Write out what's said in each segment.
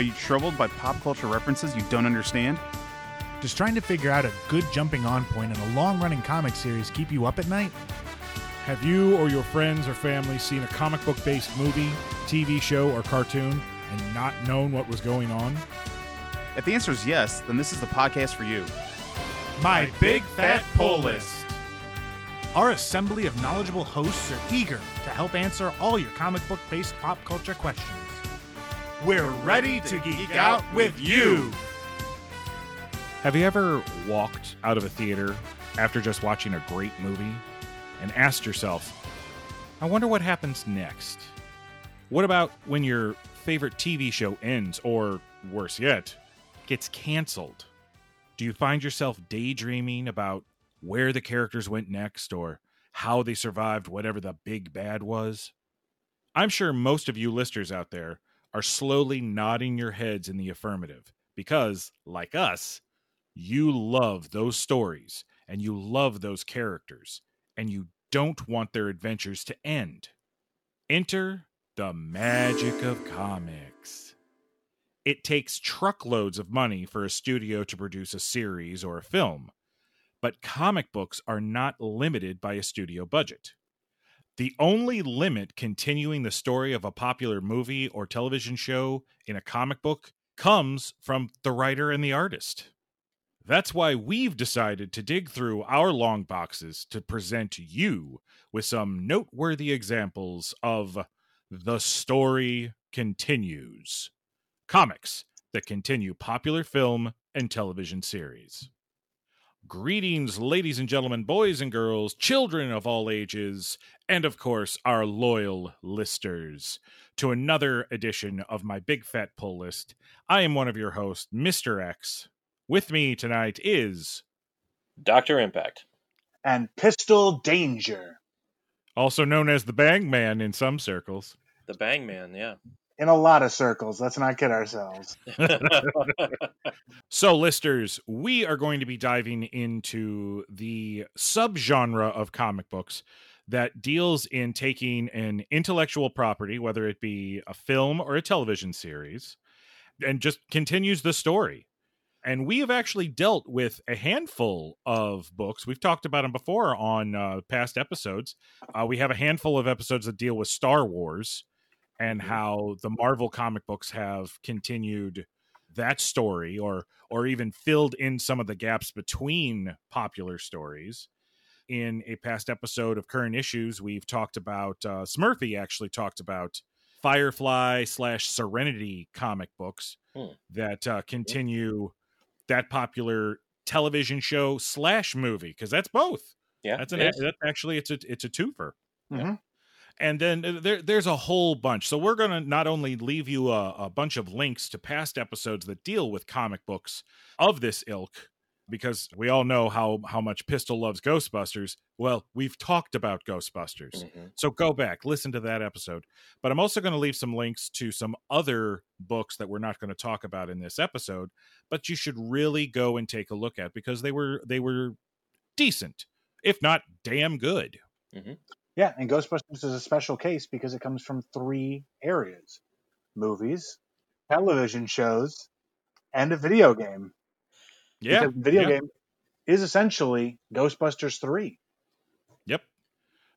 Are you troubled by pop culture references you don't understand? Does trying to figure out a good jumping on point in a long running comic series keep you up at night? Have you or your friends or family seen a comic book based movie, TV show, or cartoon and not known what was going on? If the answer is yes, then this is the podcast for you. My Big Fat Pull List. Our assembly of knowledgeable hosts are eager to help answer all your comic book based pop culture questions. We're ready to geek out with you. Have you ever walked out of a theater after just watching a great movie and asked yourself, I wonder what happens next? What about when your favorite TV show ends, or worse yet, gets canceled? Do you find yourself daydreaming about where the characters went next or how they survived whatever the big bad was? I'm sure most of you listeners out there are slowly nodding your heads in the affirmative because, like us, you love those stories and you love those characters and you don't want their adventures to end. Enter the magic of comics. It takes truckloads of money for a studio to produce a series or a film, but comic books are not limited by a studio budget. The only limit continuing the story of a popular movie or television show in a comic book comes from the writer and the artist. That's why we've decided to dig through our long boxes to present you with some noteworthy examples of the story continues comics that continue popular film and television series. Greetings, ladies and gentlemen, boys and girls, children of all ages, and of course, our loyal listers, to another edition of my Big Fat Pull List. I am one of your hosts, Mr. X. With me tonight is Doctor Impact. and Pistol Danger. also known as the Bang Man in some circles. The Bang Man, yeah. In a lot of circles. Let's not kid ourselves. So, listers, we are going to be diving into the subgenre of comic books that deals in taking an intellectual property, whether it be a film or a television series, and just continues the story. And we have actually dealt with a handful of books. We've talked about them before on uh, past episodes. Uh, we have a handful of episodes that deal with Star Wars and how the Marvel comic books have continued that story or or even filled in some of the gaps between popular stories in a past episode of current issues we've talked about uh, smurfy actually talked about firefly slash serenity comic books Hmm. that uh, continue that popular television show slash movie because that's both yeah. that's an it is. that's actually it's a it's a twofer Mhm. and then uh, there, there's a whole bunch. So we're going to not only leave you a, a bunch of links to past episodes that deal with comic books of this ilk, because we all know how how much Pistol loves Ghostbusters. Well, we've talked about Ghostbusters, Mhm. so go back listen to that episode. But I'm also going to leave some links to some other books that we're not going to talk about in this episode, but you should really go and take a look at because they were they were decent, if not damn good. Yeah, and Ghostbusters is a special case because it comes from three areas movies, television shows, and a video game. Yeah, Because the video yeah. game is essentially Ghostbusters 3. Yep.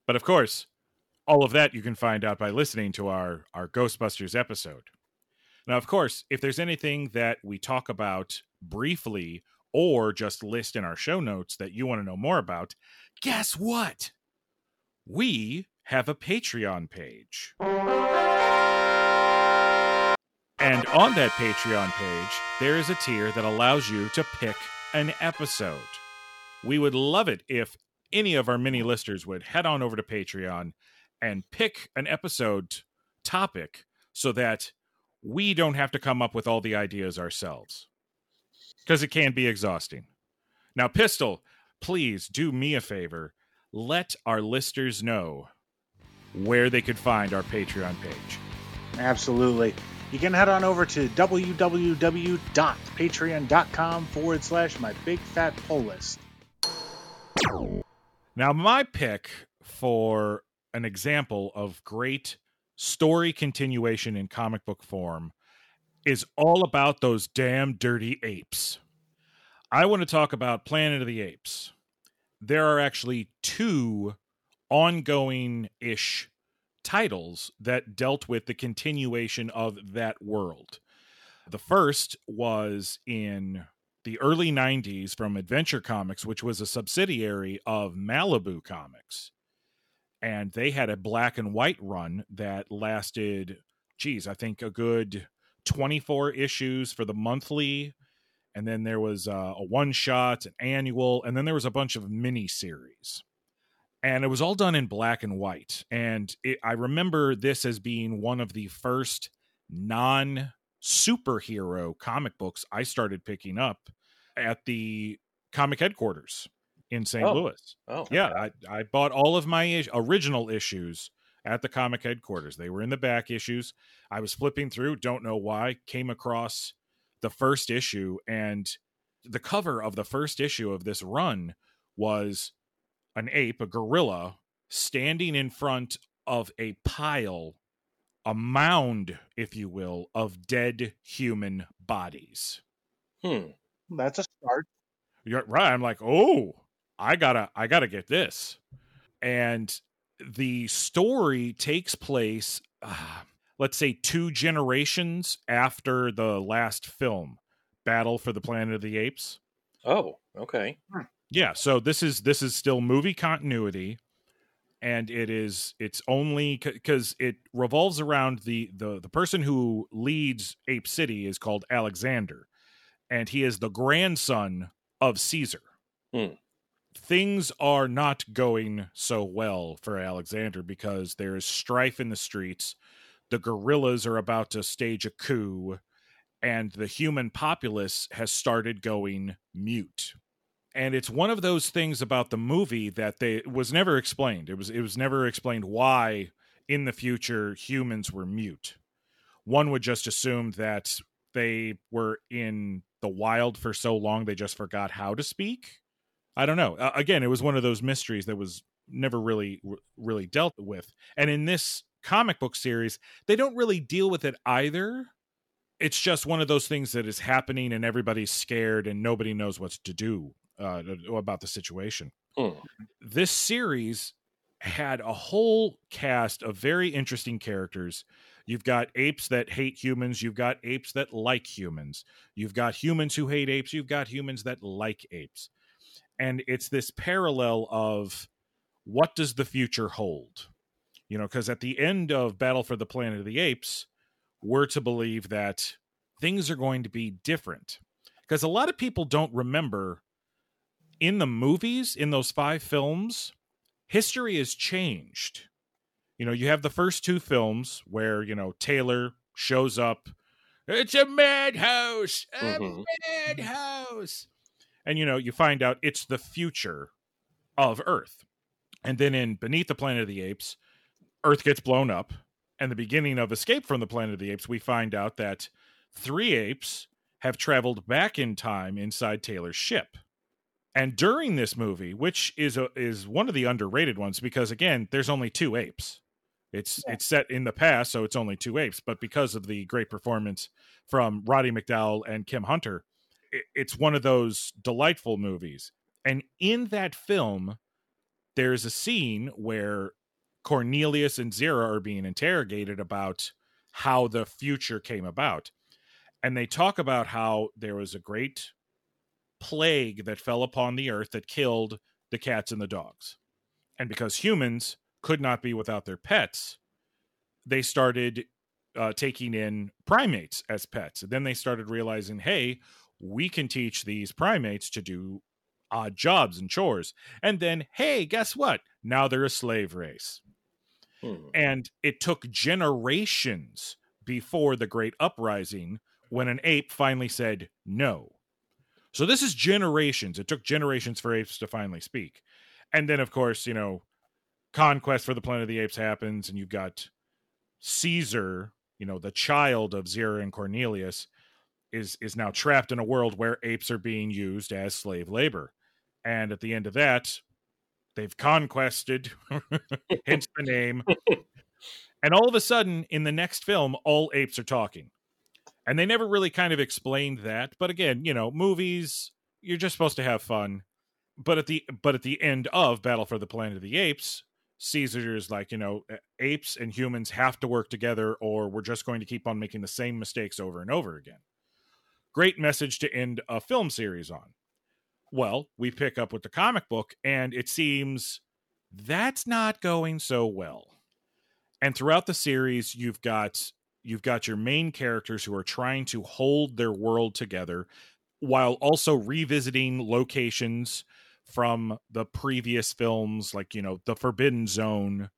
But of course, all of that you can find out by listening to our our Ghostbusters episode. Now, of course, if there's anything that we talk about briefly or just list in our show notes that you want to know more about, guess what? We have a Patreon page. And on that Patreon page, there is a tier that allows you to pick an episode. We would love it if any of our mini listeners would head on over to Patreon and pick an episode topic so that we don't have to come up with all the ideas ourselves. Because it can be exhausting. Now, Pistol, please do me a favor. Let our listeners know where they could find our Patreon page. Absolutely. You can head on over to www.patreon.com forward slash my big fat pull list. Now, my pick for an example of great story continuation in comic book form is all about those damn dirty apes. I want to talk about Planet of the Apes. There are actually two ongoing ish titles that dealt with the continuation of that world. The first was in the early 90s from Adventure Comics, which was a subsidiary of Malibu Comics. And they had a black and white run that lasted, geez, I think a good 24 issues for the monthly. And then there was uh, a one shot, an annual, and then there was a bunch of mini series. And it was all done in black and white. And it, I remember this as being one of the first non superhero comic books I started picking up at the comic headquarters in St. Oh. Louis. Oh, Yeah, I, I bought all of my is- original issues at the comic headquarters. They were in the back issues. I was flipping through, don't know why, came across the first issue, and the cover of the first issue of this run was an ape, a gorilla, standing in front of a pile, a mound, if you will, of dead human bodies. Hmm. That's a start. You're right. I'm like, oh, I gotta, I gotta get this. And the story takes place, uh, let's say, two generations after the last film, Battle for the Planet of the Apes. Oh, okay. Yeah, so this is this is still movie continuity, and it is it's only because it revolves around the the the person who leads Ape City is called Alexander, and he is the grandson of Caesar. Hmm. Things are not going so well for Alexander because there is strife in the streets. The gorillas are about to stage a coup, and the human populace has started going mute and it's one of those things about the movie that they was never explained. It was it was never explained why in the future humans were mute. One would just assume that they were in the wild for so long they just forgot how to speak. I don't know. Uh, again it was one of those mysteries that was never really really dealt with. And in this comic book series they don't really deal with it either. It's just one of those things that is happening and everybody's scared and nobody knows what to do uh, about the situation. Hmm. This series had a whole cast of very interesting characters. You've got apes that hate humans. You've got apes that like humans. You've got humans who hate apes. You've got humans that like apes. And it's this parallel of what does the future hold? You know, because at the end of Battle for the Planet of the Apes, we're to believe that things are going to be different. Because a lot of people don't remember in the movies, in those five films, history has changed. You know, you have the first two films where, you know, Taylor shows up. It's a madhouse, a Mhm. madhouse. And, you know, you find out it's the future of Earth. And then in Beneath the Planet of the Apes, Earth gets blown up. And the beginning of Escape from the Planet of the Apes, we find out that three apes have traveled back in time inside Taylor's ship. And during this movie, which is a, is one of the underrated ones, because again, there's only two apes. It's Yeah. it's set in the past, so it's only two apes. But because of the great performance from Roddy McDowall and Kim Hunter, it, it's one of those delightful movies. And in that film, there's a scene where Cornelius and Zira are being interrogated about how the future came about. And they talk about how there was a great plague that fell upon the earth that killed the cats and the dogs. And because humans could not be without their pets, they started uh, taking in primates as pets. And then they started realizing, hey, we can teach these primates to do odd jobs and chores. And then, hey, guess what? Now they're a slave race. Hmm. And it took generations before the Great Uprising when an ape finally said no. So this is generations. It took generations for apes to finally speak. And then, of course, you know, conquest for the Planet of the Apes happens, and you've got Caesar, you know, the child of Zira and Cornelius, is is now trapped in a world where apes are being used as slave labor. And at the end of that, they've conquested, hence the name. and all of a sudden, in the next film, all apes are talking. And they never really kind of explained that. But again, you know, movies, you're just supposed to have fun. But at the but at the end of Battle for the Planet of the Apes, Caesar is like, you know, apes and humans have to work together or we're just going to keep on making the same mistakes over and over again. Great message to end a film series on. Well, we pick up with the comic book and it seems that's not going so well. And throughout the series, you've got you've got your main characters who are trying to hold their world together while also revisiting locations from the previous films like you know the forbidden zone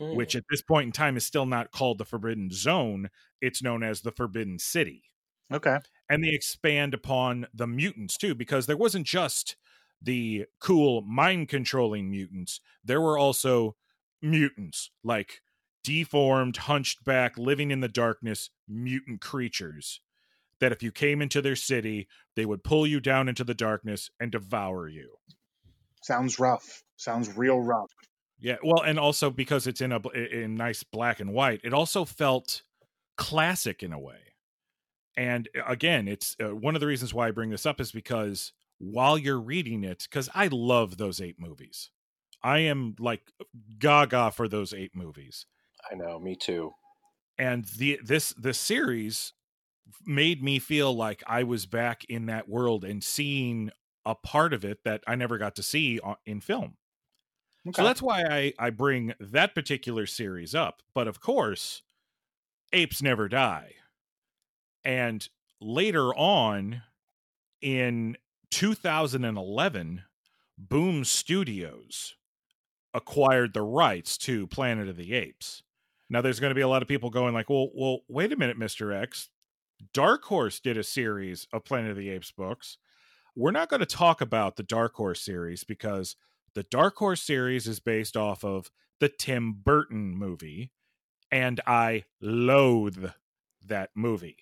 Hmm. which at this point in time is still not called the forbidden zone it's known as the forbidden city Okay. and they expand upon the mutants too because there wasn't just the cool mind controlling mutants there were also mutants like deformed hunched back living in the darkness mutant creatures that if you came into their city they would pull you down into the darkness and devour you Sounds rough. Sounds real rough. yeah well and also because it's in a in nice black and white it also felt classic in a way and uh, again it's uh, one of the reasons why i bring this up is because while you're reading it because i love those eight movies i am like gaga for those eight movies I know, me too. and the this this series made me feel like i was back in that world and seeing a part of it that i never got to see in film Okay. so that's why I, I bring that particular series up. But of course, apes never die. And later on in 2011, Boom Studios acquired the rights to Planet of the Apes. Now there's going to be a lot of people going like, "Well, well, wait a minute, Mr. X. Dark Horse did a series of Planet of the Apes books. We're not going to talk about the Dark Horse series because the Dark Horse series is based off of the Tim Burton movie, and I loathe that movie.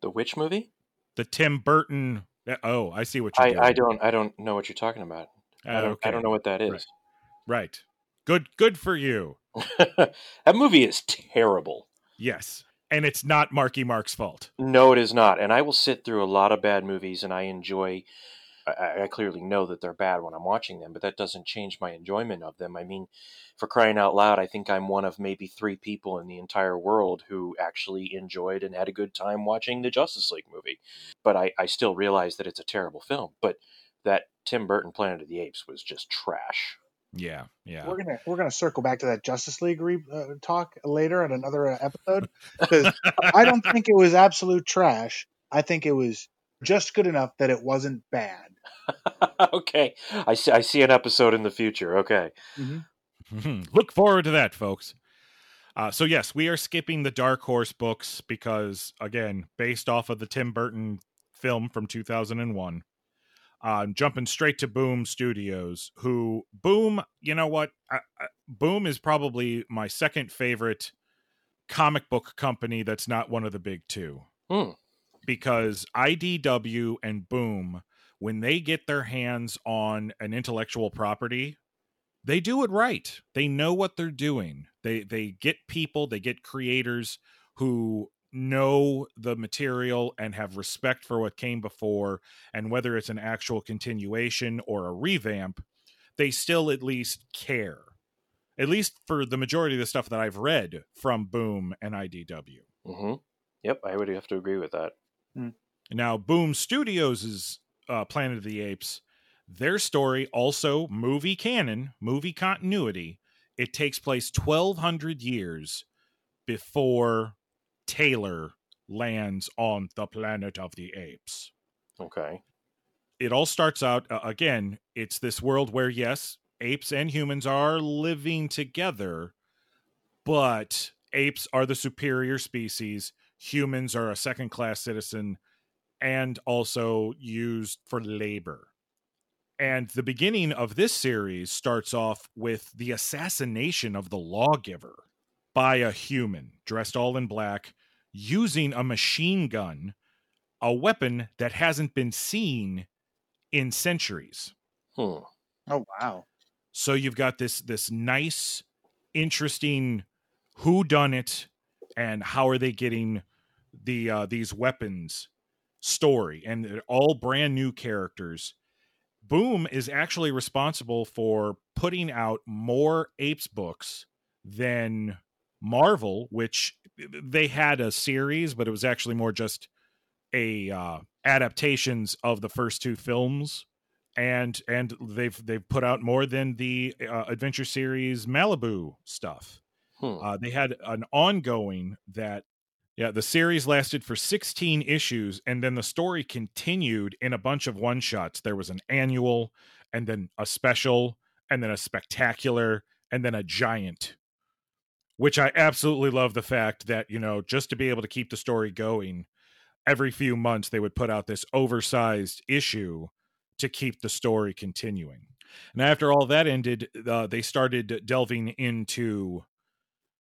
The Witch movie? The Tim Burton. Uh, oh, I see what you I. I don't I don't know what you're talking about. I don't, I don't know what that is. Right. Good. Good for you. that movie is terrible. Yes, and it's not Marky Mark's fault. No, it is not. And I will sit through a lot of bad movies, and I enjoy. I, I clearly know that they're bad when I'm watching them, but that doesn't change my enjoyment of them. I mean, for crying out loud, I think I'm one of maybe three people in the entire world who actually enjoyed and had a good time watching the Justice League movie. But I, I still realize that it's a terrible film. But that Tim Burton Planet of the Apes was just trash. Yeah. Yeah. We're gonna we're gonna circle back to that Justice League re- uh, talk later at another uh, episode because I don't think it was absolute trash. I think it was just good enough that it wasn't bad. okay, I see. I see an episode in the future. Okay. Mhm. Look forward to that, folks. Uh, so yes, we are skipping the Dark Horse books because, again, based off of the Tim Burton film from 2001, uh, jumping straight to Boom Studios. Who Boom? You know what? I, I, Boom is probably my second favorite comic book company that's not one of the big two Hmm. because IDW and Boom, when they get their hands on an intellectual property, they do it right. They know what they're doing. They they get people, they get creators who know the material and have respect for what came before and whether it's an actual continuation or a revamp, they still at least care. At least for the majority of the stuff that I've read from Boom and IDW. hmm Yep, I would have to agree with that. Now, Boom Studios' is uh, Planet of the Apes. Their story, also movie canon, movie continuity, it takes place 1,200 years before Taylor lands on the Planet of the Apes. Okay. It all starts out, uh, again, it's this world where, yes, apes and humans are living together, but apes are the superior species, humans are a second class citizen and also used for labor. And the beginning of this series starts off with the assassination of the lawgiver by a human dressed all in black using a machine gun, a weapon that hasn't been seen in centuries. Hmm. Oh wow. So you've got this this nice, interesting who done it and how are they getting the uh, these weapons story, and all brand new characters. Boom is actually responsible for putting out more apes books than Marvel, which they had a series, but it was actually more just a uh, adaptations of the first two films and and they've they've put out more than the uh, adventure series Malibu stuff. Hmm. Uh, they had an ongoing that yeah the series lasted for 16 issues and then the story continued in a bunch of one shots. There was an annual and then a special and then a spectacular and then a giant. Which I absolutely love the fact that, you know, just to be able to keep the story going, every few months they would put out this oversized issue to keep the story continuing. And after all that ended, uh, they started delving into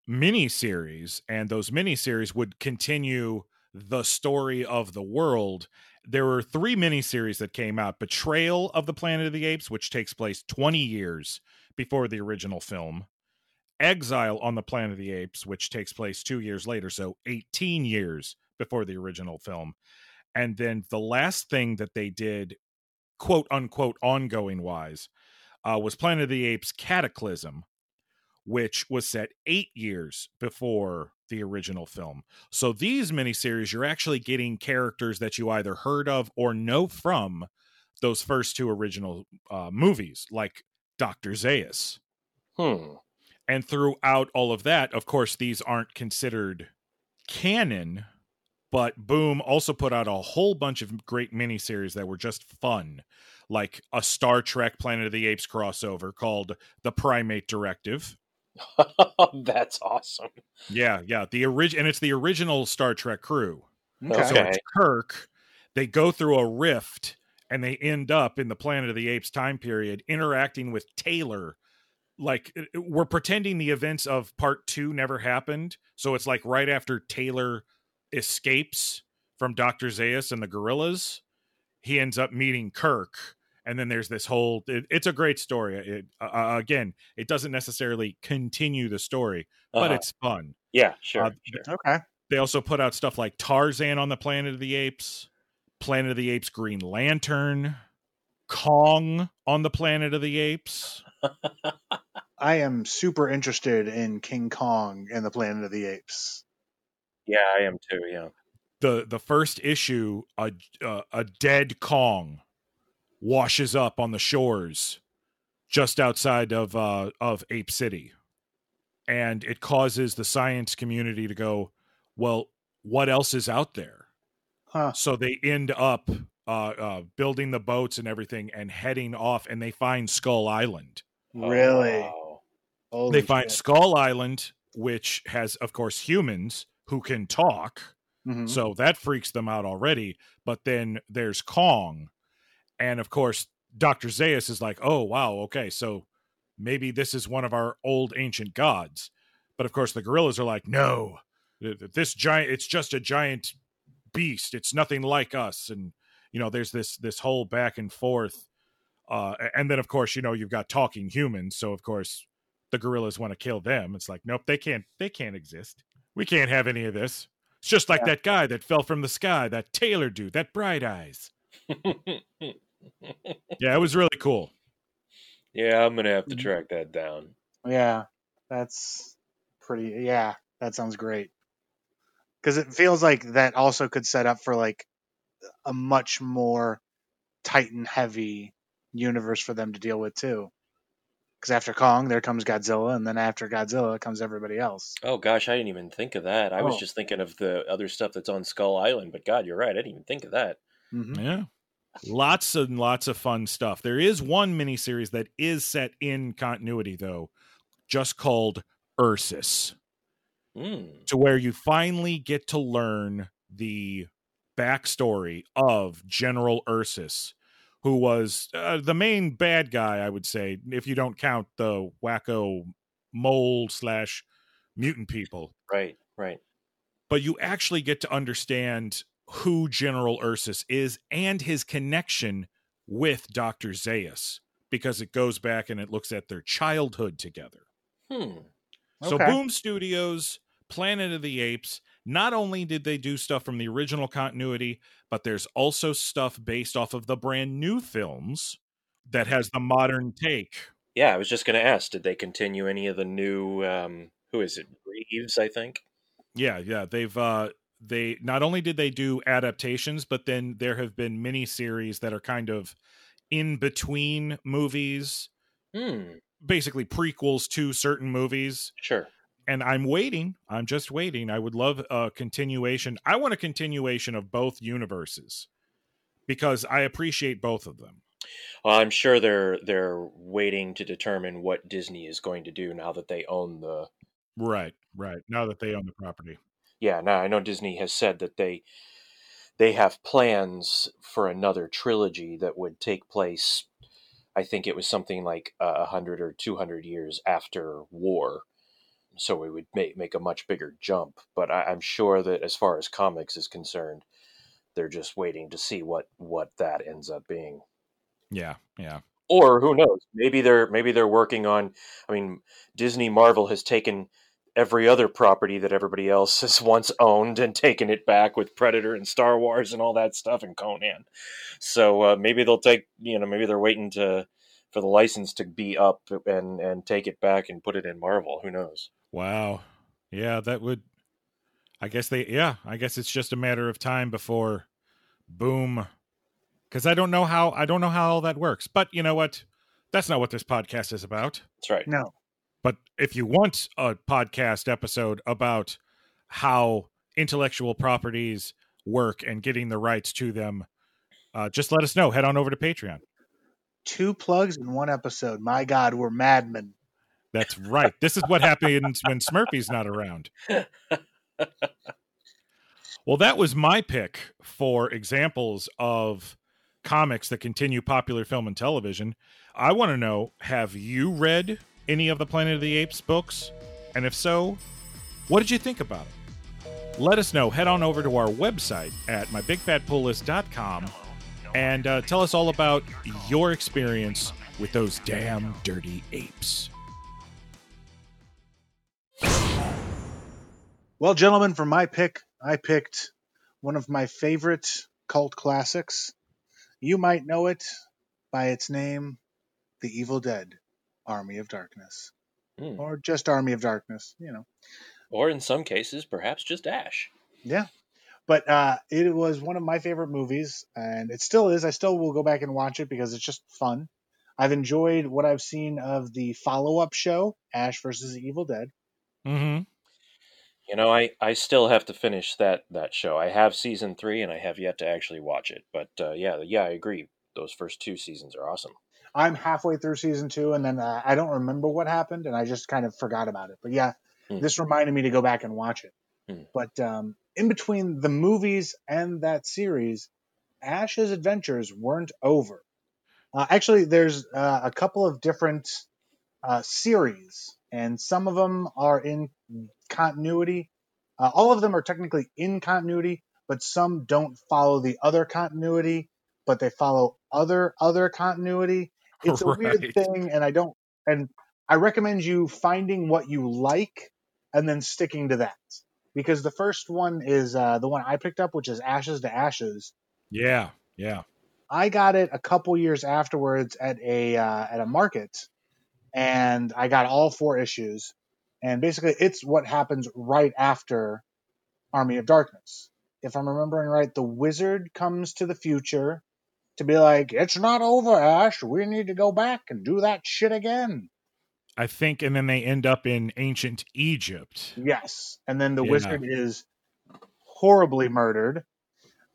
mini series, and those mini series would continue the story of the world. There were three mini series that came out Betrayal of the Planet of the Apes, which takes place 20 years before the original film, Exile on the Planet of the Apes, which takes place two years later, so 18 years before the original film. And then the last thing that they did, quote unquote, ongoing wise, uh, was Planet of the Apes Cataclysm, which was set eight years before the original film. So these miniseries, you're actually getting characters that you either heard of or know from those first two original uh, movies, like Dr. Zaius. Hmm. And throughout all of that, of course, these aren't considered canon, but Boom also put out a whole bunch of great miniseries that were just fun, like a Star Trek Planet of the Apes crossover called The Primate Directive. That's awesome. Yeah, yeah. The orig- and it's the original Star Trek crew. Okay. So it's Kirk. They go through a rift and they end up in the Planet of the Apes time period interacting with Taylor. Like it- it- we're pretending the events of part two never happened. So it's like right after Taylor escapes from Dr. Zaius and the gorillas, he ends up meeting Kirk. And then there's this whole. It, it's a great story. It uh, again, it doesn't necessarily continue the story, but Uh-huh. it's fun. yeah, sure. uh, sure. Okay. They also put out stuff like Tarzan on the Planet of the Apes, Planet of the Apes Green Lantern, Kong on the Planet of the Apes. I am super interested in King Kong and the Planet of the Apes. Yeah, I am too. Yeah. The the first issue, a uh, a dead Kong washes up on the shores just outside of uh, of Ape City, and it causes the science community to go, well, what else is out there? Huh. so they end up uh, uh, building the boats and everything and heading off and they find skull island Really? Oh, wow. They find shit. skull island which has of course humans who can talk Mhm. so that freaks them out already but then there's kong and of course dr zaius is like oh wow okay so maybe this is one of our old ancient gods but of course the gorillas are like no th- th- this giant it's just a giant beast it's nothing like us and you know there's this this whole back and forth uh and then of course you know you've got talking humans so of course the gorillas want to kill them it's like nope they can't they can't exist we can't have any of this it's just like Yeah. that guy that fell from the sky that taylor dude that bright eyes yeah it was really cool yeah, I'm gonna have to Mhm. track that down. Yeah, that's pretty. Yeah, that sounds great. Because it feels like that also could set up for like a much more Titan heavy universe for them to deal with too. Because after Kong, there comes Godzilla, and then after Godzilla comes everybody else. Oh gosh, I didn't even think of that. I was Oh. just thinking of the other stuff that's on Skull Island. But God, you're right. I didn't even think of that. hmm Yeah. Lots and lots of fun stuff. There is one miniseries that is set in continuity, though, just called Ursus, Hmm. to where you finally get to learn the backstory of General Ursus, who was uh, the main bad guy, I would say, if you don't count the wacko mole slash mutant people Right. Right. but you actually get to understand who General Ursus is and his connection with Dr. Zaius because it goes back and it looks at their childhood together. Hmm. So Boom Studios, Planet of the Apes, not only did they do stuff from the original continuity, but there's also stuff based off of the brand new films that has the modern take. Yeah, I was just going to ask, did they continue any of the new? Um, who is it? Reeves, I think. Yeah, yeah, they've uh they not only did they do adaptations, but then there have been mini series that are kind of in between movies, Hmm. basically prequels to certain movies. Sure. And I'm waiting. I'm just waiting. I would love a continuation. I want a continuation of both universes because I appreciate both of them. Well, I'm sure they're they're waiting to determine what Disney is going to do now that they own the. Right, right. Now that they own the property. Yeah, now I know Disney has said that they they have plans for another trilogy that would take place. I think it was something like a hundred or two hundred years after war, so we would make make a much bigger jump. But I, I'm sure that as far as comics is concerned, they're just waiting to see what what that ends up being. Yeah, yeah. or who knows maybe they're maybe they're working on i mean disney marvel has taken every other property that everybody else has once owned and taken it back with predator and star wars and all that stuff and conan so uh, maybe they'll take you know maybe they're waiting to for the license to be up and and take it back and put it in marvel who knows Wow. Yeah, that would I guess they yeah, I guess it's just a matter of time before boom. Cuz I don't know how I don't know how all that works. But you know what? That's not what this podcast is about. that's right No. But if you want a podcast episode about how intellectual properties work and getting the rights to them, uh, just let us know. Head on over to Patreon. Two plugs in one episode. My God, we're madmen. That's right. This is what happens when Smurfy's not around. Well, that was my pick for examples of comics that continue popular film and television. I want to know have you read any of the Planet of the Apes books? And if so, what did you think about it? Let us know. Head on over to our website at mybigfatpulllist.com and uh, tell us all about your experience with those damn dirty apes. Well, gentlemen, for my pick, I picked one of my favorite cult classics. You might know it by its name, The Evil Dead Army of Darkness. Hmm. Or just Army of Darkness, you know. or in some cases perhaps just ash Yeah. But uh, it was one of my favorite movies, and it still is. I still will go back and watch it because it's just fun. I've enjoyed what I've seen of the follow up show, Ash versus the Evil Dead. Mm-hmm. You know, I, I still have to finish that, that show. I have season three, and I have yet to actually watch it. But uh, yeah, yeah, I agree. Those first two seasons are awesome. I'm halfway through season two, and then uh, I don't remember what happened, and I just kind of forgot about it. But yeah, Hmm. this reminded me to go back and watch it. Hmm. But um, in between the movies and that series, Ash's adventures weren't over. Uh, actually, there's uh, a couple of different uh, series, and some of them are in continuity. Uh, all of them are technically in continuity, but some don't follow the other continuity, but they follow other other continuity. It's a weird thing, and I don't. And I recommend you finding what you like and then sticking to that because the first one is uh, the one I picked up, which is Ashes to Ashes. Yeah, yeah. I got it a couple years afterwards at a uh, at a market, and I got all four issues. And basically, it's what happens right after Army of Darkness. If I'm remembering right, the wizard comes to the future to be like, "It's not over, Ash. We need to go back and do that shit again." I think, and then they end up in ancient Egypt. Yes. And then the Yeah. wizard is horribly murdered.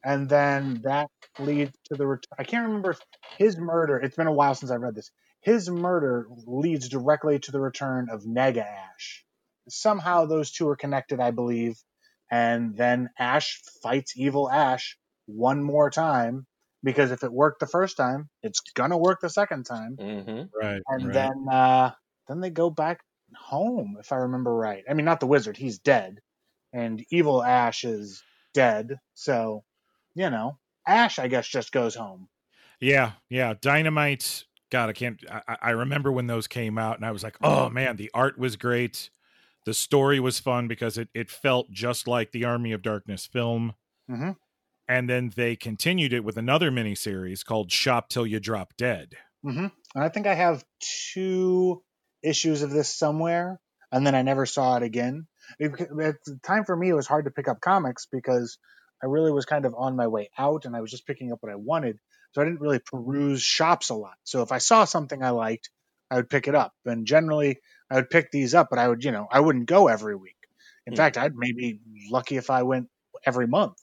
And then that leads to the ret- I can't remember if his murder, it's been a while since I've read this. His murder leads directly to the return of Nega Ash. Somehow those two are connected, I believe. And then Ash fights evil Ash one more time because if it worked the first time, it's gonna work the second time hmm Right. and then uh then they go back home if i remember right i mean not the wizard he's dead and evil ash is dead so you know ash i guess just goes home Yeah, yeah. Dynamite. God, I can't. I, I remember when those came out, and I was like, oh man, the art was great. The story was fun because it it felt just like the Army of Darkness film. hmm And then they continued it with another miniseries called Shop Till You Drop Dead. hmm And I think I have two issues of this somewhere, and then I never saw it again. It- At the time for me, it was hard to pick up comics because I really was kind of on my way out, and I was just picking up what I wanted. So I didn't really peruse shops a lot. So if I saw something I liked, I would pick it up. And generally, I would pick these up, but I would, you know, I wouldn't go every week. In Hmm. fact, I'd maybe lucky if I went every month.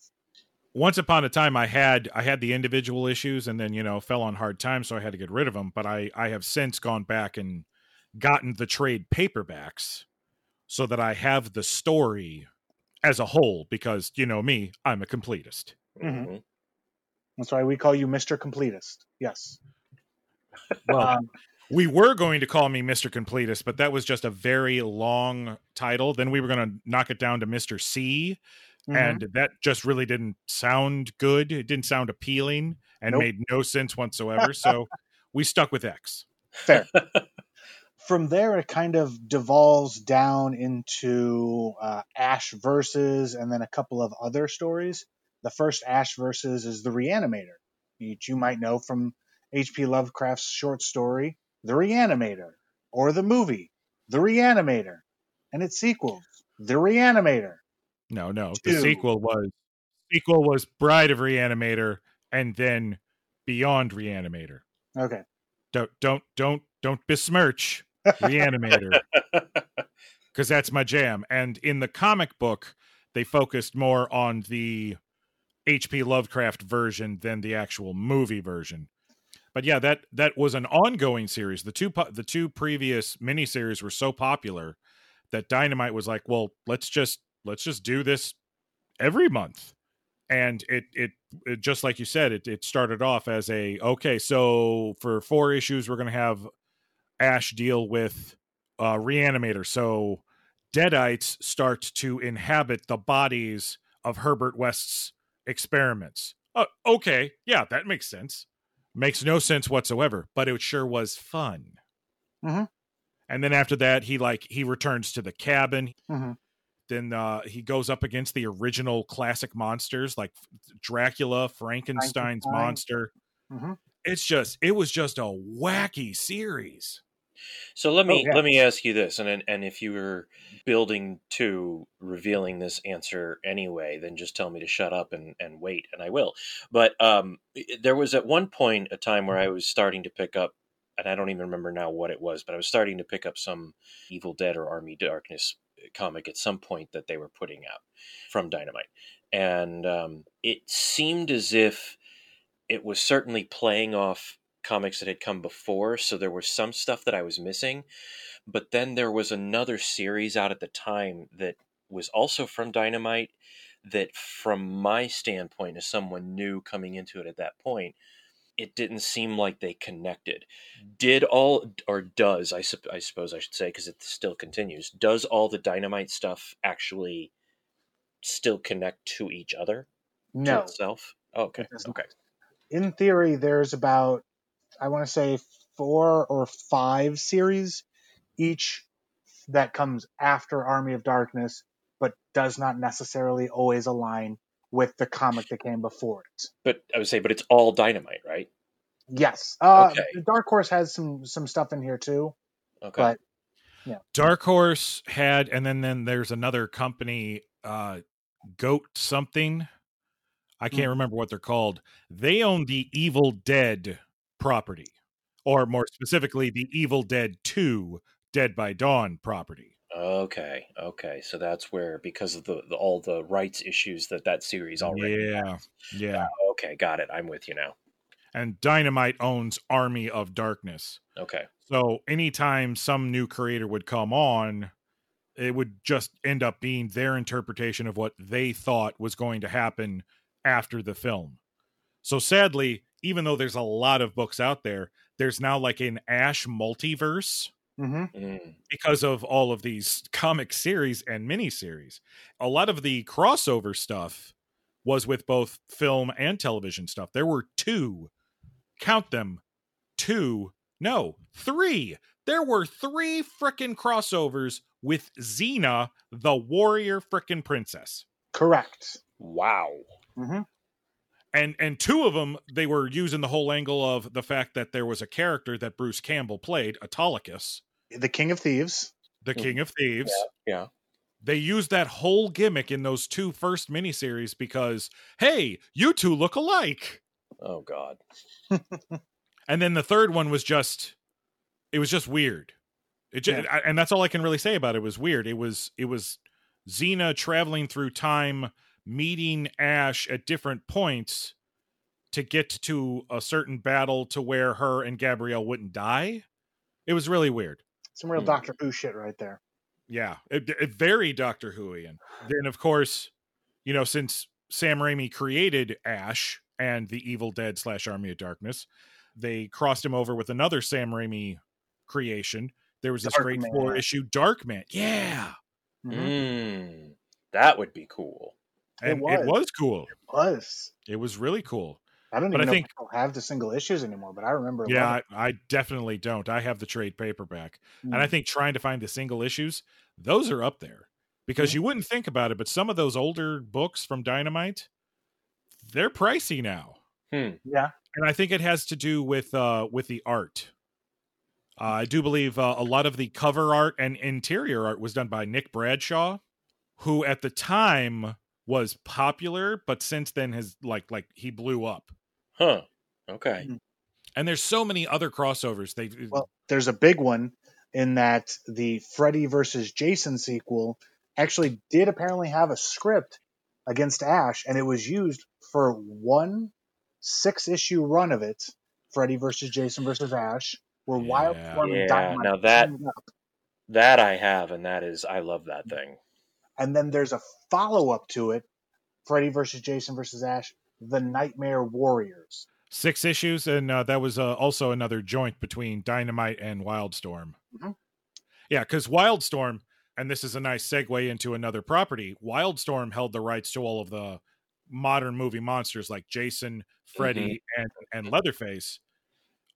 Once upon a time I had I had the individual issues and then, you know, fell on hard times so I had to get rid of them, but I I have since gone back and gotten the trade paperbacks so that I have the story as a whole because, you know me, I'm a completist. Mhm. Mhm. That's why we call you Mr. Completist. Yes. Well, Um, we were going to call me Mr. Completist, but that was just a very long title. Then we were going to knock it down to Mr. C, mhm. and that just really didn't sound good. It didn't sound appealing and Nope. made no sense whatsoever. So we stuck with X. Fair. From there, it kind of devolves down into uh, Ash versus, and then a couple of other stories. The first Ash versus is the Reanimator, which you might know from H.P. Lovecraft's short story, The Reanimator, or the movie, The Reanimator, and its sequels, The Reanimator. No, no. Two. The sequel was sequel was Bride of Reanimator and then Beyond Reanimator. Okay. Don't don't don't don't besmirch Reanimator because that's my jam. And in the comic book, they focused more on the H.P. Lovecraft version than the actual movie version. But yeah, that that was an ongoing series. The two po- the two previous miniseries were so popular that Dynamite was like, "Well, let's just let's just do this every month." And it it, it just like you said, it it started off as a okay, so for four issues we're going to have Ash deal with uh Reanimator. So Deadites start to inhabit the bodies of Herbert West's experiments. Uh, okay, yeah, that makes sense. Makes no sense whatsoever, but it sure was fun. Mhm. And then after that, he like he returns to the cabin. Mhm. Then uh, he goes up against the original classic monsters like Dracula, Frankenstein's Frankenstein. monster. Mhm. It's just it was just a wacky series. So let me Oh, yeah. let me ask you this, and and- if you were building to revealing this answer anyway, then just tell me to shut up and, and wait, and I will. But um, there was at one point a time where I was starting to pick up, and I don't even remember now what it was, but I was starting to pick up some Evil Dead or Army Darkness comic at some point that they were putting out from Dynamite, and um, it seemed as if it was certainly playing off comics that had come before, so there was some stuff that I was missing. But then there was another series out at the time that was also from Dynamite that from my standpoint as someone new coming into it at that point, it didn't seem like they connected. Did all or does I, sup- I suppose I should say because it still continues. Does all the Dynamite stuff actually still connect to each other to No. itself? Oh, okay. It. Okay. in theory, there's about, I want to say, four or five series each that comes after Army of Darkness, but does not necessarily always align with the comic that came before it. But I would say, but it's all Dynamite, right? Yes, uh, Okay. Dark Horse has some some stuff in here too, Okay. but yeah. Dark Horse had, and then then there's another company, uh, Goat something. I can't Mhm. remember what they're called. They own the Evil Dead property, or more specifically, the Evil Dead Two Dead by Dawn property. Okay, okay, so that's where because of the, the all the rights issues that that series already. Yeah, yeah. Oh, okay, got it. I'm with you now. And Dynamite owns Army of Darkness. Okay, So anytime some new creator would come on, it would just end up being their interpretation of what they thought was going to happen after the film. So sadly, even though there's a lot of books out there, there's now like an Ash multiverse hmm Mm, because of all of these comic series and miniseries. A lot of the crossover stuff was with both film and television stuff. There were two, count them, two No, three. There were three frickin' crossovers with Xena, the warrior frickin' princess. Correct. Wow. hmm and and two of them they were using the whole angle of the fact that there was a character that Bruce Campbell played, Autolycus, The King of Thieves. the King of Thieves. Yeah. They used that whole gimmick in those two first miniseries because hey, you two look alike. Oh God. And then the third one was just it was just weird. It just, and that's all I can really say about it. it was weird. It was it was Xena traveling through time meeting Ash at different points to get to a certain battle to where her and Gabrielle wouldn't die. It was really weird. Some real Hmm. Doctor Who shit right there. Yeah, it, it very Doctor Whoian. Then of course, you know, since Sam Raimi created Ash and the Evil Dead slash Army of Darkness, they crossed him over with another Sam Raimi creation. There was this Dark great Man. four issue Darkman. Yeah, Mhm. Mm, that would be cool. It and it was. was cool. Was. It was really cool. I don't But even I know think- if people have the single issues anymore, but I remember. Yeah, I, I definitely don't. I have the trade paperback. it. And I think trying to find the single issues, those are up there because Mhm. you wouldn't think about it, but some of those older books from Dynamite, they're pricey now. Hmm. yeah, And I think it has to do with uh with the art. Uh, I do believe uh, a lot of the cover art and interior art was done by Nick Bradshaw, who at the time was popular, but since then has like like he blew up. Huh. Okay. Mm-hmm. And there's so many other crossovers. They uh, Well, there's a big one in that the Freddy versus Jason sequel actually did apparently have a script against Ash, and it was used for one six issue run of it. Freddy versus Jason versus Ash, where Yeah. Wildstorm Yeah, and Dynamite now that- That I have, and that is, I love that thing. And then there's a follow up to it, Freddy versus Jason versus Ash, The Nightmare Warriors. six issues, and uh, that was uh, also another joint between Dynamite and Wildstorm. Mhm. Yeah, because Wildstorm, and this is a nice segue into another property. Wildstorm held the rights to all of the modern movie monsters like Jason, Freddy, and and Leatherface.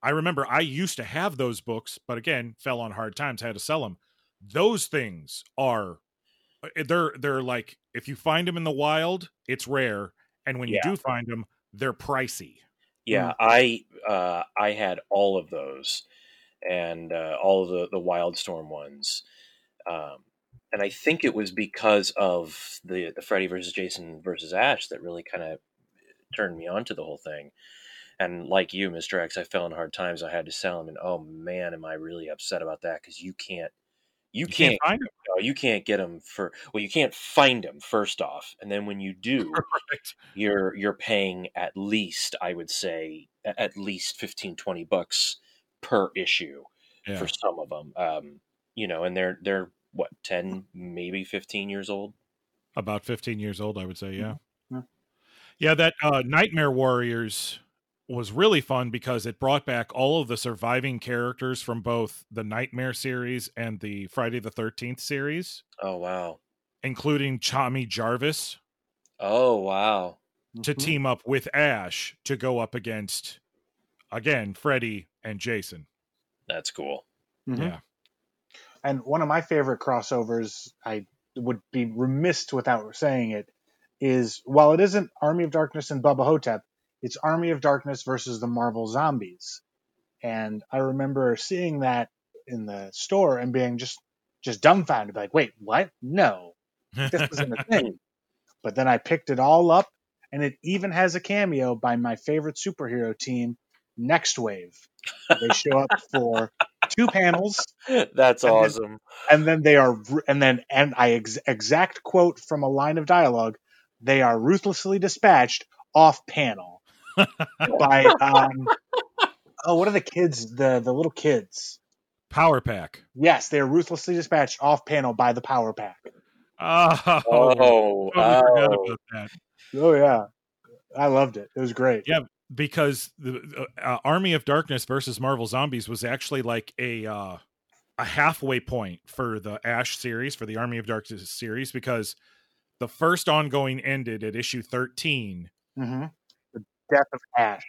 I remember I used to have those books, but again, fell on hard times, had to sell them. Those things are they're they're like if you find them in the wild, it's rare, and when you Yeah. do find them, they're pricey. Yeah, I uh, I had all of those, and uh, all of the the Wildstorm ones, um, and I think it was because of the the Freddy versus Jason versus Ash that really kind of turned me on to the whole thing. And like you, Mr. X, I fell in hard times. I had to sell them, and oh man, am I really upset about that? Because you can't, you, You can't, can't find them. no, you can't get them for. Well, you can't find them first off, and then when you do, Right. you're you're paying at least i would say at least 15 20 bucks per issue Yeah. for some of them um you know and they're they're what 10 maybe 15 years old About 15 years old, I would say. Yeah. Mhm. Yeah, that uh, Nightmare Warriors was really fun because it brought back all of the surviving characters from both the Nightmare series and the Friday the 13th series, oh wow including Tommy Jarvis oh wow to Mhm. team up with Ash to go up against, again, Freddy and Jason. that's cool Mhm. Yeah. And one of my favorite crossovers, I would be remiss without saying it, is while it isn't Army of Darkness and Bubba Ho-Tep, it's Army of Darkness versus the Marvel Zombies. And I remember seeing that in the store and being just just dumbfounded, like, wait, what? No, this isn't a thing. But then I picked it all up, and it even has a cameo by my favorite superhero team, Nextwave. They show up for two panels that's And then- awesome and then they are and then and i ex- exact quote from a line of dialogue they are ruthlessly dispatched off panel by um oh what are the kids the the little kids Power Pack. yes they are ruthlessly dispatched off panel by the power pack Oh, oh, totally forgot oh. about that. oh yeah i loved it it was great Yeah. because the uh, Army of Darkness versus Marvel Zombies was actually like a uh, a halfway point for the Ash series for the Army of Darkness series because the first ongoing ended at issue 13 hmm the death of ash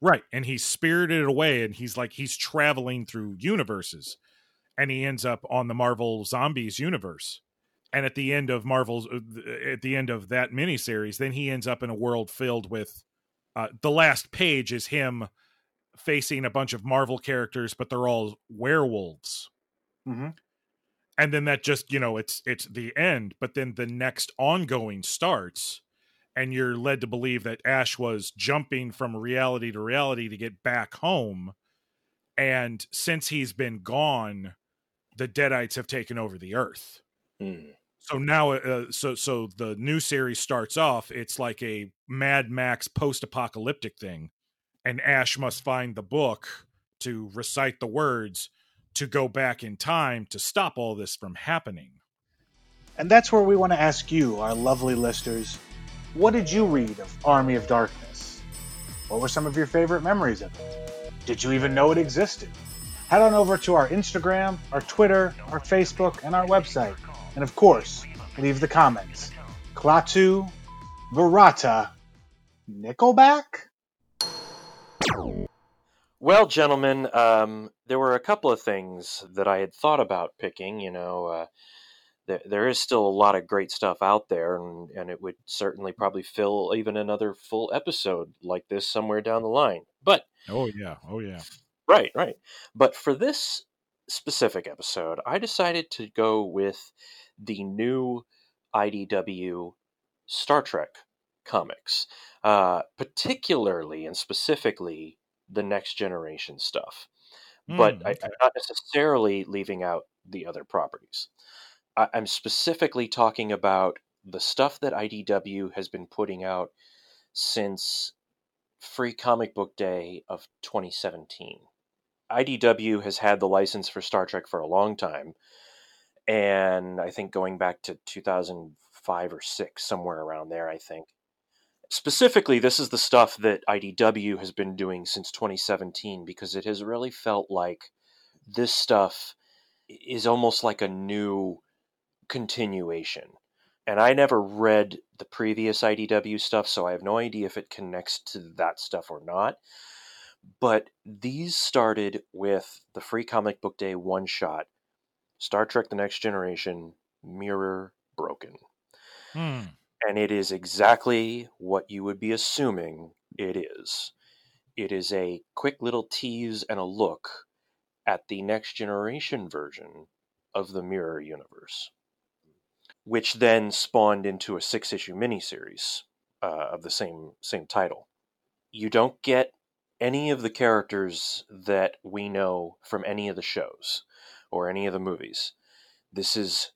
Right. And he's spirited away and he's like he's traveling through universes. And he ends up on the Marvel Zombies universe. And at the end of Marvel's uh, at the end of that miniseries, then he ends up in a world filled with uh, the last page is him facing a bunch of Marvel characters, but they're all werewolves. Mm-hmm. And then that just, you know, it's it's the end, but then the next ongoing starts and you're led to believe that Ash was jumping from reality to reality to get back home. And since he's been gone, the Deadites have taken over the Earth. Hmm. So now, uh, so so the new series starts off. It's like a Mad Max post-apocalyptic thing, and Ash must find the book to recite the words to go back in time to stop all this from happening. And that's where we want to ask you, our lovely listeners, what did you read of Army of Darkness? What were some of your favorite memories of it? Did you even know it existed? Head on over to our Instagram, our Twitter, our Facebook, and our website. And of course, leave the comments. Klaatu, Barada, Nickelback? Well, gentlemen, um, there were a couple of things that I had thought about picking. You know, uh, there, there is still a lot of great stuff out there, and, and it would certainly probably fill even another full episode like this somewhere down the line. But Oh yeah, oh yeah. Right, right. But for this specific episode, I decided to go with the new IDW Star Trek comics, uh, particularly and specifically the Next Generation stuff. but Mm, I, I'm not necessarily leaving out the other properties. I, I'm specifically talking about the stuff that IDW has been putting out since Free Comic Book Day of 2017. IDW has had the license for Star Trek for a long time, and I think going back to 2005 or 6, somewhere around there, I think. Specifically, this is the stuff that IDW has been doing since 2017 because it has really felt like this stuff is almost like a new continuation. And I never read the previous IDW stuff, so I have no idea if it connects to that stuff or not. But these started with the Free Comic Book Day one shot Star Trek The Next Generation Mirror Broken. Hmm. And it is exactly what you would be assuming it is. It is a quick little tease and a look at the Next Generation version of the Mirror Universe, which then spawned into a six issue miniseries uh, of the same, same title. You don't get any of the characters that we know from any of the shows or any of the movies. This is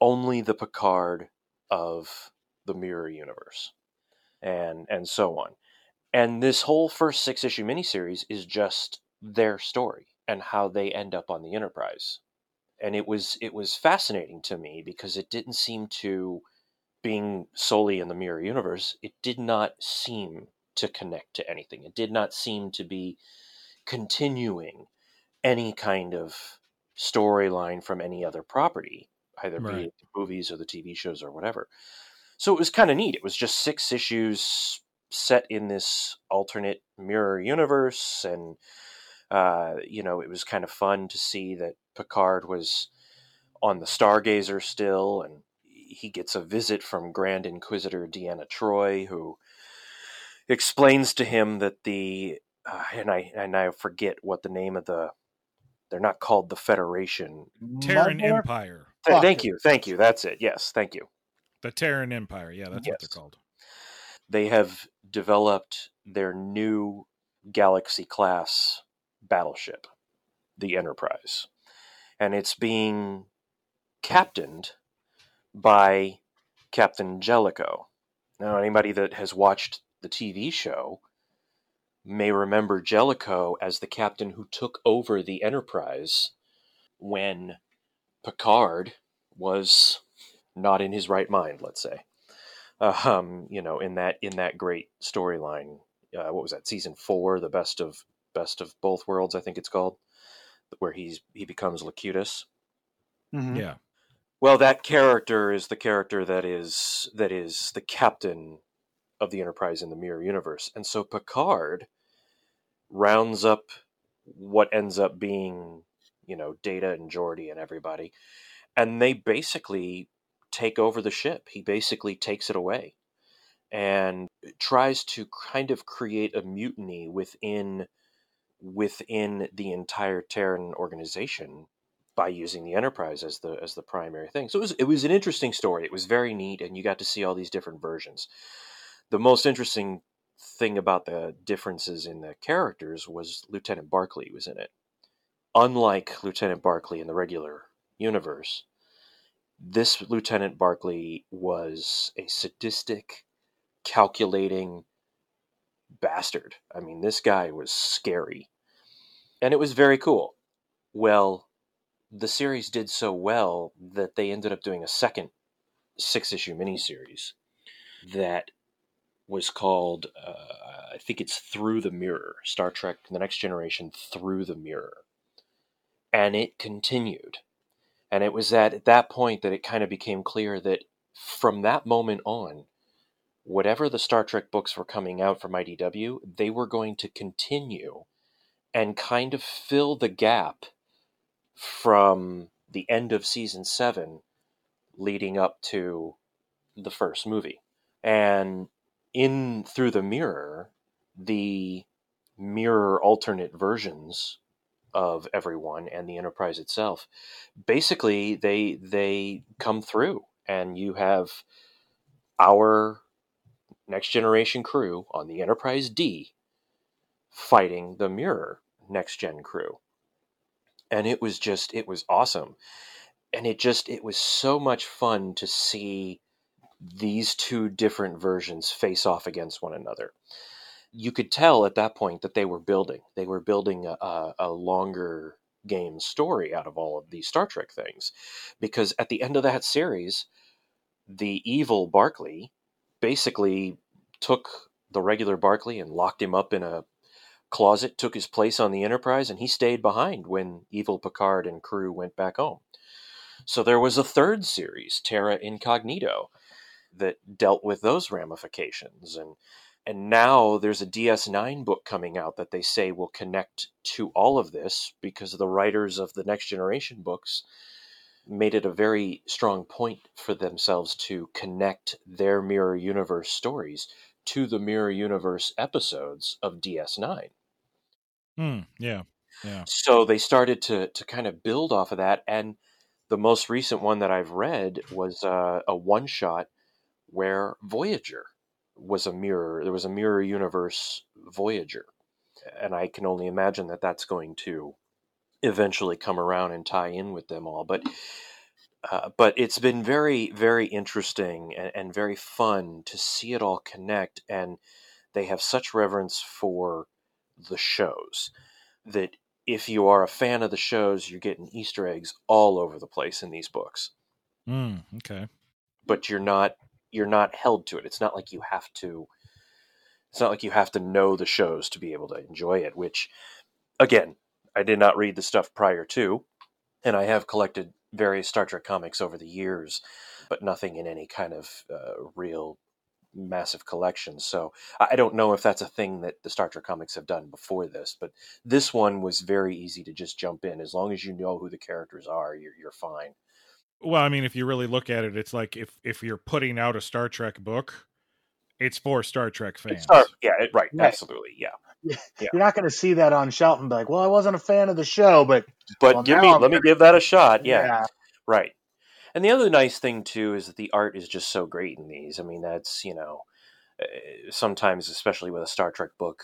only the Picard of the Mirror Universe, and and so on. And this whole first six issue miniseries is just their story and how they end up on the Enterprise. And it was it was fascinating to me because it didn't seem to being solely in the Mirror Universe, it did not seem to connect to anything. It did not seem to be continuing any kind of storyline from any other property, either be it the movies or the TV shows or whatever. So it was kind of neat. It was just six issues set in this alternate mirror universe, and uh, you know, it was kind of fun to see that Picard was on the Stargazer still, and he gets a visit from Grand Inquisitor Deanna Troi, who explains to him that the uh, and I and I forget what the name of the they're not called the Federation. Terran Mother- Empire. Th- thank you, thank you. That's it. Yes, thank you. The Terran Empire. Yeah, that's what they're called. They have developed their new Galaxy class battleship, the Enterprise, and it's being captained by Captain Jellicoe. Now, anybody that has watched the TV show may remember Jellicoe as the captain who took over the Enterprise when Picard was not in his right mind, let's say. Um, you know, in that in that great storyline, uh, what was that season four, the best of best of both worlds, I think it's called, where he's he becomes Locutus. Mhm. Yeah. Well, that character is the character that is that is the captain of the Enterprise in the Mirror Universe, and so Picard rounds up what ends up being, you know, Data and Geordi and everybody, and they basically take over the ship. He basically takes it away and tries to kind of create a mutiny within within the entire Terran organization by using the Enterprise as the as the primary thing. So it was it was an interesting story. It was very neat, and you got to see all these different versions. The most interesting thing about the differences in the characters was Lieutenant Barclay was in it. Unlike Lieutenant Barclay in the regular universe, this Lieutenant Barclay was a sadistic, calculating bastard. I mean, this guy was scary. And it was very cool. Well, the series did so well that they ended up doing a second six issue miniseries that was called, uh, I think it's Through the Mirror Star Trek The Next Generation Through the Mirror. And it continued. And it was at, at that point that it kind of became clear that from that moment on, whatever the Star Trek books were coming out from IDW, they were going to continue and kind of fill the gap from the end of season seven leading up to the first movie. And in Through the Mirror, the mirror alternate versions of everyone and the enterprise itself basically they they come through and you have our next generation crew on the enterprise d fighting the mirror next gen crew. And it was just it was awesome. And it just it was so much fun to see these two different versions face off against one another. You could tell at that point that they were building. They were building a, a, longer game story out of all of these star trek things. Because at the end of that series the evil barclay basically took the regular barclay and locked him up in a Closet took his place on the Enterprise, and he stayed behind when Evil Picard and crew went back home. So there was a third series, Terra Incognito, that dealt with those ramifications, and and now there's a DS9 book coming out that they say will connect to all of this because the writers of the Next Generation books made it a very strong point for themselves to connect their mirror universe stories to the mirror universe episodes of DS9. Hmm. Yeah. Yeah. So they started to to kind of build off of that, and the most recent one that I've read was uh, a one shot where Voyager was a mirror. There was a mirror universe Voyager, and I can only imagine that that's going to eventually come around and tie in with them all. But uh, but it's been very very interesting and, and very fun to see it all connect, and they have such reverence for the shows. That if you are a fan of the shows, you're getting Easter eggs all over the place in these books. Mm, okay. But you're not you're not held to it. It's not like you have to it's not like you have to know the shows to be able to enjoy it, which again, I did not read the stuff prior to, and I have collected various Star Trek comics over the years, but nothing in any kind of uh, real massive collection. So I don't know if that's a thing that the Star Trek comics have done before this, but this one was very easy to just jump in. As long as you know who the characters are, you're you're fine. Well, I mean, if you really look at it, it's like if if you're putting out a Star Trek book, it's for Star Trek fans. Star, yeah, it, right, right, absolutely, yeah. yeah. You're not going to see that on shelf and be like, "Well, I wasn't a fan of the show, but but well, give me let me give that a shot." Yeah, yeah. right. And the other nice thing too is that the art is just so great in these. I mean, that's you know, eh, sometimes especially with a Star Trek book,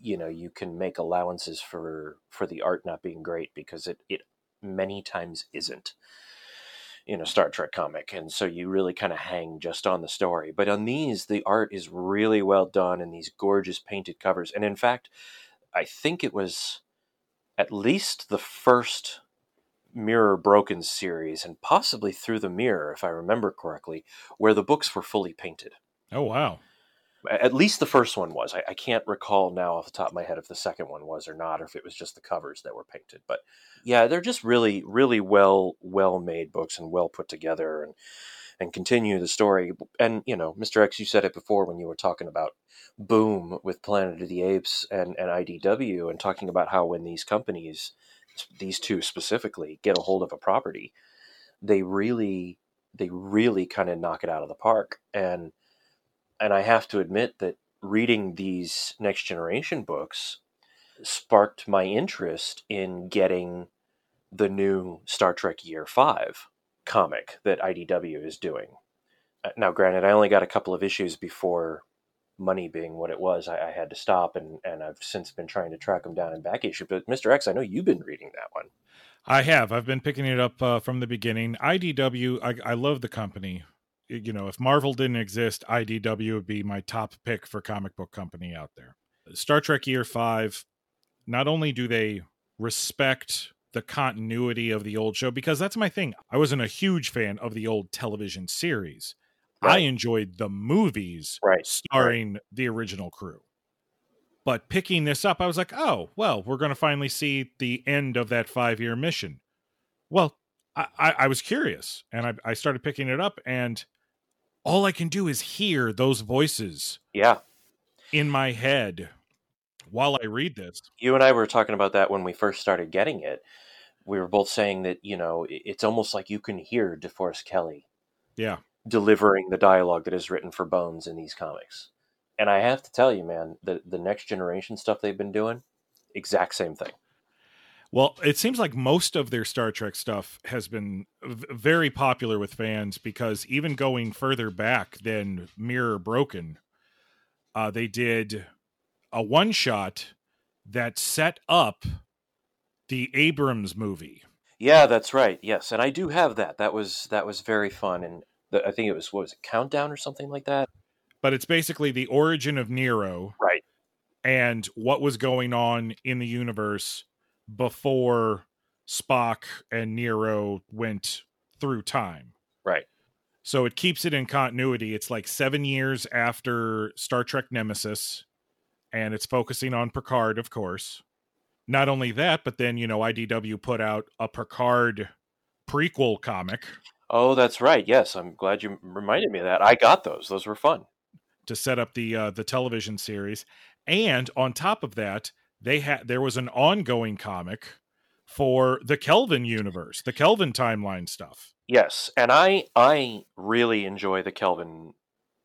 you know, you can make allowances for for the art not being great because it it many times isn't in a Star Trek comic, and so you really kind of hang just on the story. But on these, the art is really well done, and these gorgeous painted covers. And in fact, I think it was at least the first Mirror Broken series, and possibly Through the Mirror, if I remember correctly, where the books were fully painted. Oh, wow. At least the first one was. I, I, can't recall now off the top of my head if the second one was or not, or if it was just the covers that were painted. But yeah, they're just really, really well, well made books and well put together. And and continue the story. And you know, Mr. X, you said it before when you were talking about boom with Planet of the Apes and, and IDW, and talking about how when these companies, these two specifically, get a hold of a property, they really they really kind of knock it out of the park. And and I have to admit that reading these next generation books sparked my interest in getting the new Star Trek Year 5 comic that IDW is doing. Uh, now, granted, I only got a couple of issues before money being what it was. I, I, had to stop, and, and I've since been trying to track them down in back issue. But, Mr. X, I know you've been reading that one. I have. I've been picking it up uh, from the beginning. IDW, I, I love the company. You know, if Marvel didn't exist, IDW would be my top pick for comic book company out there. Star Trek Year 5, not only do they respect the continuity of the old show because that's my thing. I wasn't a huge fan of the old television series. Right. I enjoyed the movies right. starring right. the original crew. But picking this up, I was like, oh, well, we're going to finally see the end of that five year mission. Well, I, I, I was curious and I, I started picking it up, and all I can do is hear those voices. Yeah. In my head while I read this. You and I were talking about that when we first started getting it we were both saying that you know it's almost like you can hear DeForest Kelley, yeah, delivering the dialogue that is written for Bones in these comics. And I have to tell you, man, the the next generation stuff they've been doing, exact same thing. Well, it seems like most of their Star Trek stuff has been v- very popular with fans because even going further back than Mirror Broken, uh, they did a one shot that set up the Abrams movie. Yeah, that's right. Yes, and I do have that. That was that was very fun, and the, I think it was what was it Countdown or something like that. But it's basically the origin of Nero, right? And what was going on in the universe before Spock and Nero went through time, right? So it keeps it in continuity. It's like seven years after Star Trek Nemesis, and it's focusing on Picard, of course not only that, but then you know IDW put out a Picard prequel comic. Oh, that's right. Yes, I'm glad you reminded me of that. I got those. Those were fun to set up the uh, the television series, and on top of that, they had there was an ongoing comic for the Kelvin universe, the Kelvin timeline stuff. Yes, and I I really enjoy the Kelvin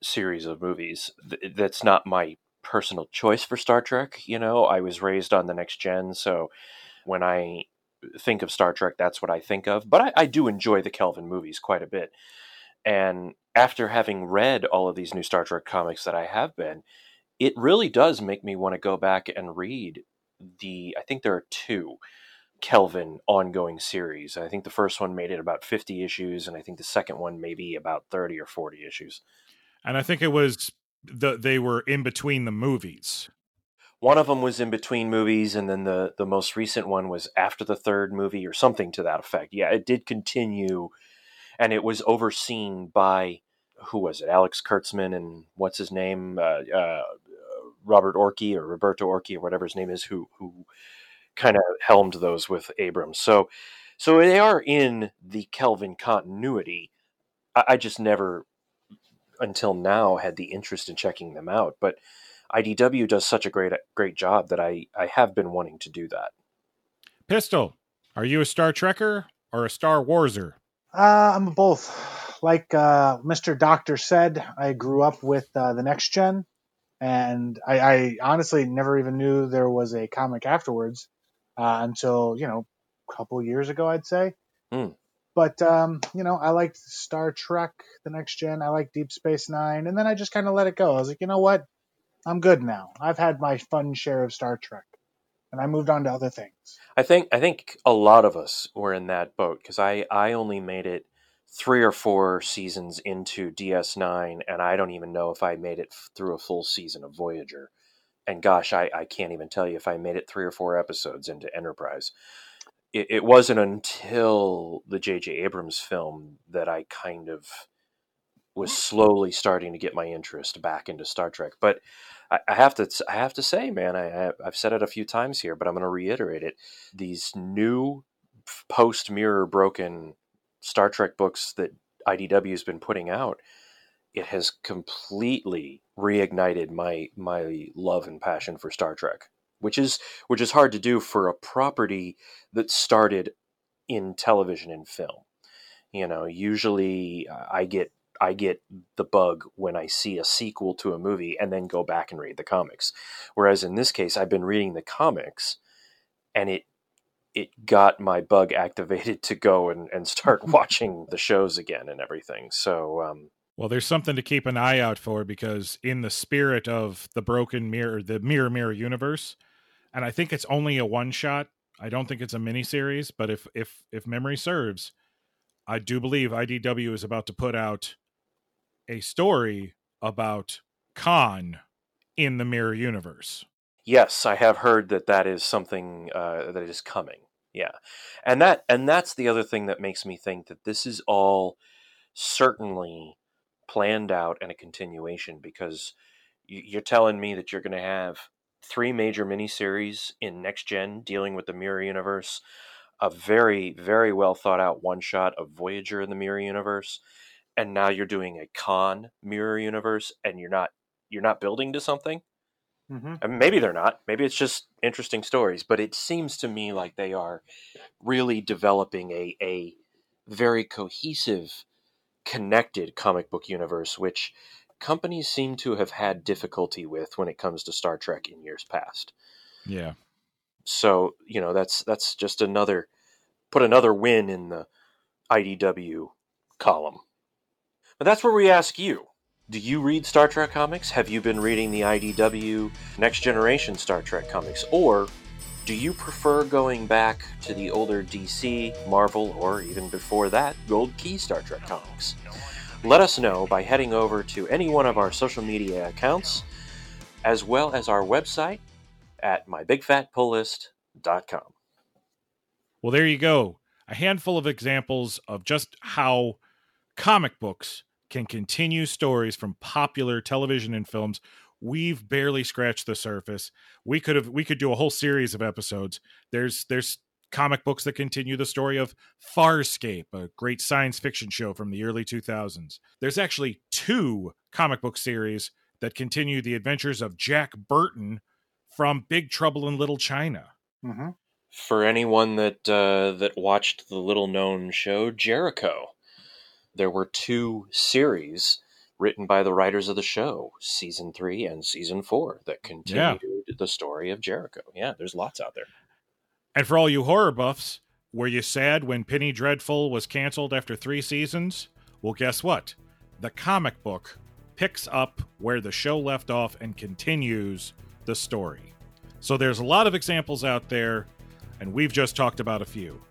series of movies. That's not my personal choice for Star Trek. You know, I was raised on the next gen, so when I think of Star Trek, that's what I think of. But I, I do enjoy the Kelvin movies quite a bit. And after having read all of these new Star Trek comics that I have been, it really does make me want to go back and read the, I think there are two Kelvin ongoing series. I think the first one made it about 50 issues, and I think the second one maybe about 30 or 40 issues. And I think it was the they were in between the movies. One of them was in between movies, and then the the most recent one was after the third movie, or something to that effect. Yeah, it did continue, and it was overseen by who was it? Alex Kurtzman and what's his name? Uh, uh, Robert Orci or Roberto Orci or whatever his name is, who who kind of helmed those with Abrams. So so they are in the Kelvin continuity. I, I just never until now had the interest in checking them out, but IDW does such a great great job that I I have been wanting to do that. Pistol, are you a Star Trekker or a Star Warser? Uh, I'm both. Like uh, Mr. Doctor said, I grew up with uh, the next gen, and I, I, honestly never even knew there was a comic afterwards uh, until you know a couple years ago, I'd say. Mm. But um, you know, I liked Star Trek, The Next Gen. I like Deep Space Nine, and then I just kind of let it go. I was like, you know what? I'm good now. I've had my fun share of Star Trek, and I moved on to other things. I think I think a lot of us were in that boat because I I only made it three or four seasons into DS9, and I don't even know if I made it through a full season of Voyager. And gosh, I, I can't even tell you if I made it three or four episodes into Enterprise it, it wasn't until the J.J. Abrams film that I kind of was slowly starting to get my interest back into Star Trek. But I, I have to I have to say, man, I, I've said it a few times here, but I'm going to reiterate it. These new post mirror broken Star Trek books that IDW has been putting out, it has completely reignited my my love and passion for Star Trek, which is which is hard to do for a property that started in television and film. You know, usually uh, I get I get the bug when I see a sequel to a movie and then go back and read the comics. Whereas in this case, I've been reading the comics and it it got my bug activated to go and, and start watching the shows again and everything. So um, well, there's something to keep an eye out for because in the spirit of the broken mirror, the mirror mirror universe, and I think it's only a one shot. I don't think it's a mini series, but if if if memory serves, I do believe IDW is about to put out a story about Khan in the mirror universe. Yes, I have heard that that is something uh, that is coming. Yeah, and that and that's the other thing that makes me think that this is all certainly planned out and a continuation because you're telling me that you're going to have three major miniseries in next gen dealing with the mirror universe, a very very well thought out one shot of Voyager in the mirror universe, and now you're doing a Khan mirror universe, and you're not you're not building to something. Mm-hmm. I mean, maybe they're not. Maybe it's just interesting stories, but it seems to me like they are really developing a a very cohesive, connected comic book universe, which companies seem to have had difficulty with when it comes to Star Trek in years past. Yeah. So you know that's that's just another put another win in the IDW column. But that's where we ask you do you read Star Trek comics? Have you been reading the IDW Next Generation Star Trek comics? Or do you prefer going back to the older DC, Marvel, or even before that, Gold Key Star Trek comics? Let us know by heading over to any one of our social media accounts, as well as our website at mybigfatpulllist.com. Well, there you go. A handful of examples of just how comic books can continue stories from popular television and films. We've barely scratched the surface. We could have we could do a whole series of episodes. There's there's comic books that continue the story of farscape a great science fiction show from the early 2000s there's actually two comic book series that continue the adventures of jack burton from big trouble in little china. Mm-hmm. for anyone that uh, that watched the little known show jericho there were two series written by the writers of the show, season three and season four, that continued yeah. the story of Jericho. Yeah, there's lots out there. And for all you horror buffs, were you sad when Penny Dreadful was canceled after three seasons? Well, guess what? The comic book picks up where the show left off and continues the story. So there's a lot of examples out there, and we've just talked about a few.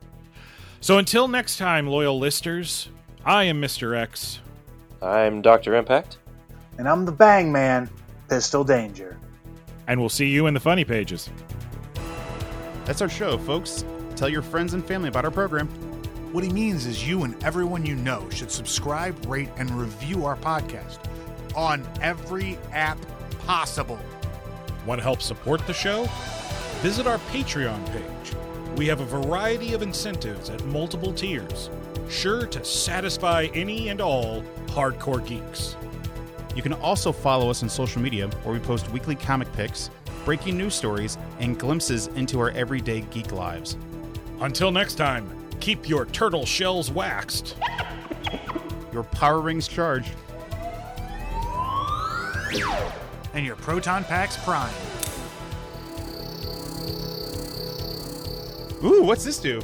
So until next time, loyal listers, I am Mr. X. I'm Dr. Impact. And I'm the Bang Man, Pistol Danger. And we'll see you in the funny pages. That's our show, folks. Tell your friends and family about our program. What he means is you and everyone you know should subscribe, rate, and review our podcast on every app possible. Want to help support the show? Visit our Patreon page. We have a variety of incentives at multiple tiers sure to satisfy any and all hardcore geeks. You can also follow us on social media where we post weekly comic picks, breaking news stories, and glimpses into our everyday geek lives. Until next time, keep your turtle shells waxed. Your power rings charged. And your proton packs primed. Ooh, what's this do?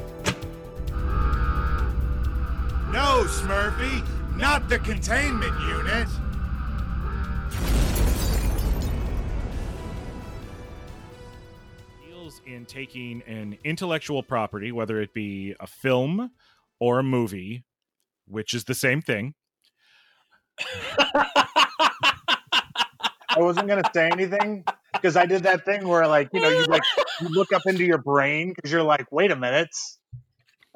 No, Smurfy, not the containment unit. Deals in taking an intellectual property, whether it be a film or a movie, which is the same thing. I wasn't gonna say anything because I did that thing where, like, you know, you like you look up into your brain because you're like, wait a minute,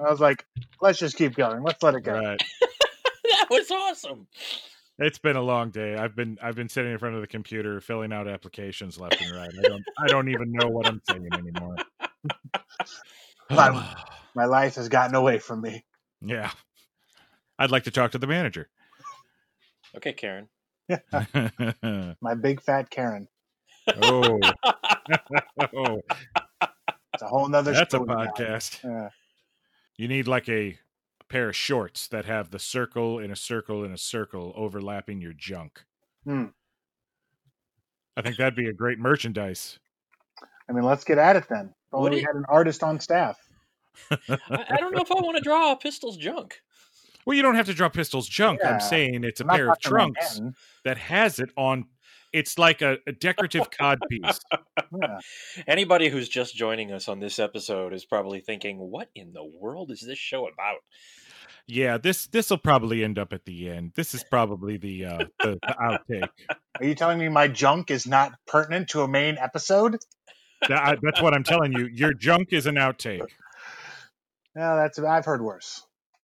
I was like, let's just keep going. Let's let it go. Right. that was awesome. It's been a long day. I've been I've been sitting in front of the computer filling out applications left and right. I don't I don't even know what I'm saying anymore. my, my life has gotten away from me. Yeah. I'd like to talk to the manager. Okay, Karen. My big fat Karen. oh, oh, It's a whole nother. that's a story now. podcast. Yeah. You need like a, a pair of shorts that have the circle in a circle in a circle overlapping your junk. Hmm. I think that'd be a great merchandise. I mean, let's get at it then. If only What we you- had an artist on staff. I, I don't know if I want to draw a Pistol's junk. Well, you don't have to draw pistols junk. Yeah. I'm saying it's a I'm pair of trunks that has it on. It's like a, a decorative cod piece. Yeah. Anybody who's just joining us on this episode is probably thinking, "What in the world is this show about?" Yeah, this this will probably end up at the end. This is probably the uh, the, the outtake. Are you telling me my junk is not pertinent to a main episode? That- I- that's what I'm telling you. Your junk is an outtake. No, that's I've heard worse.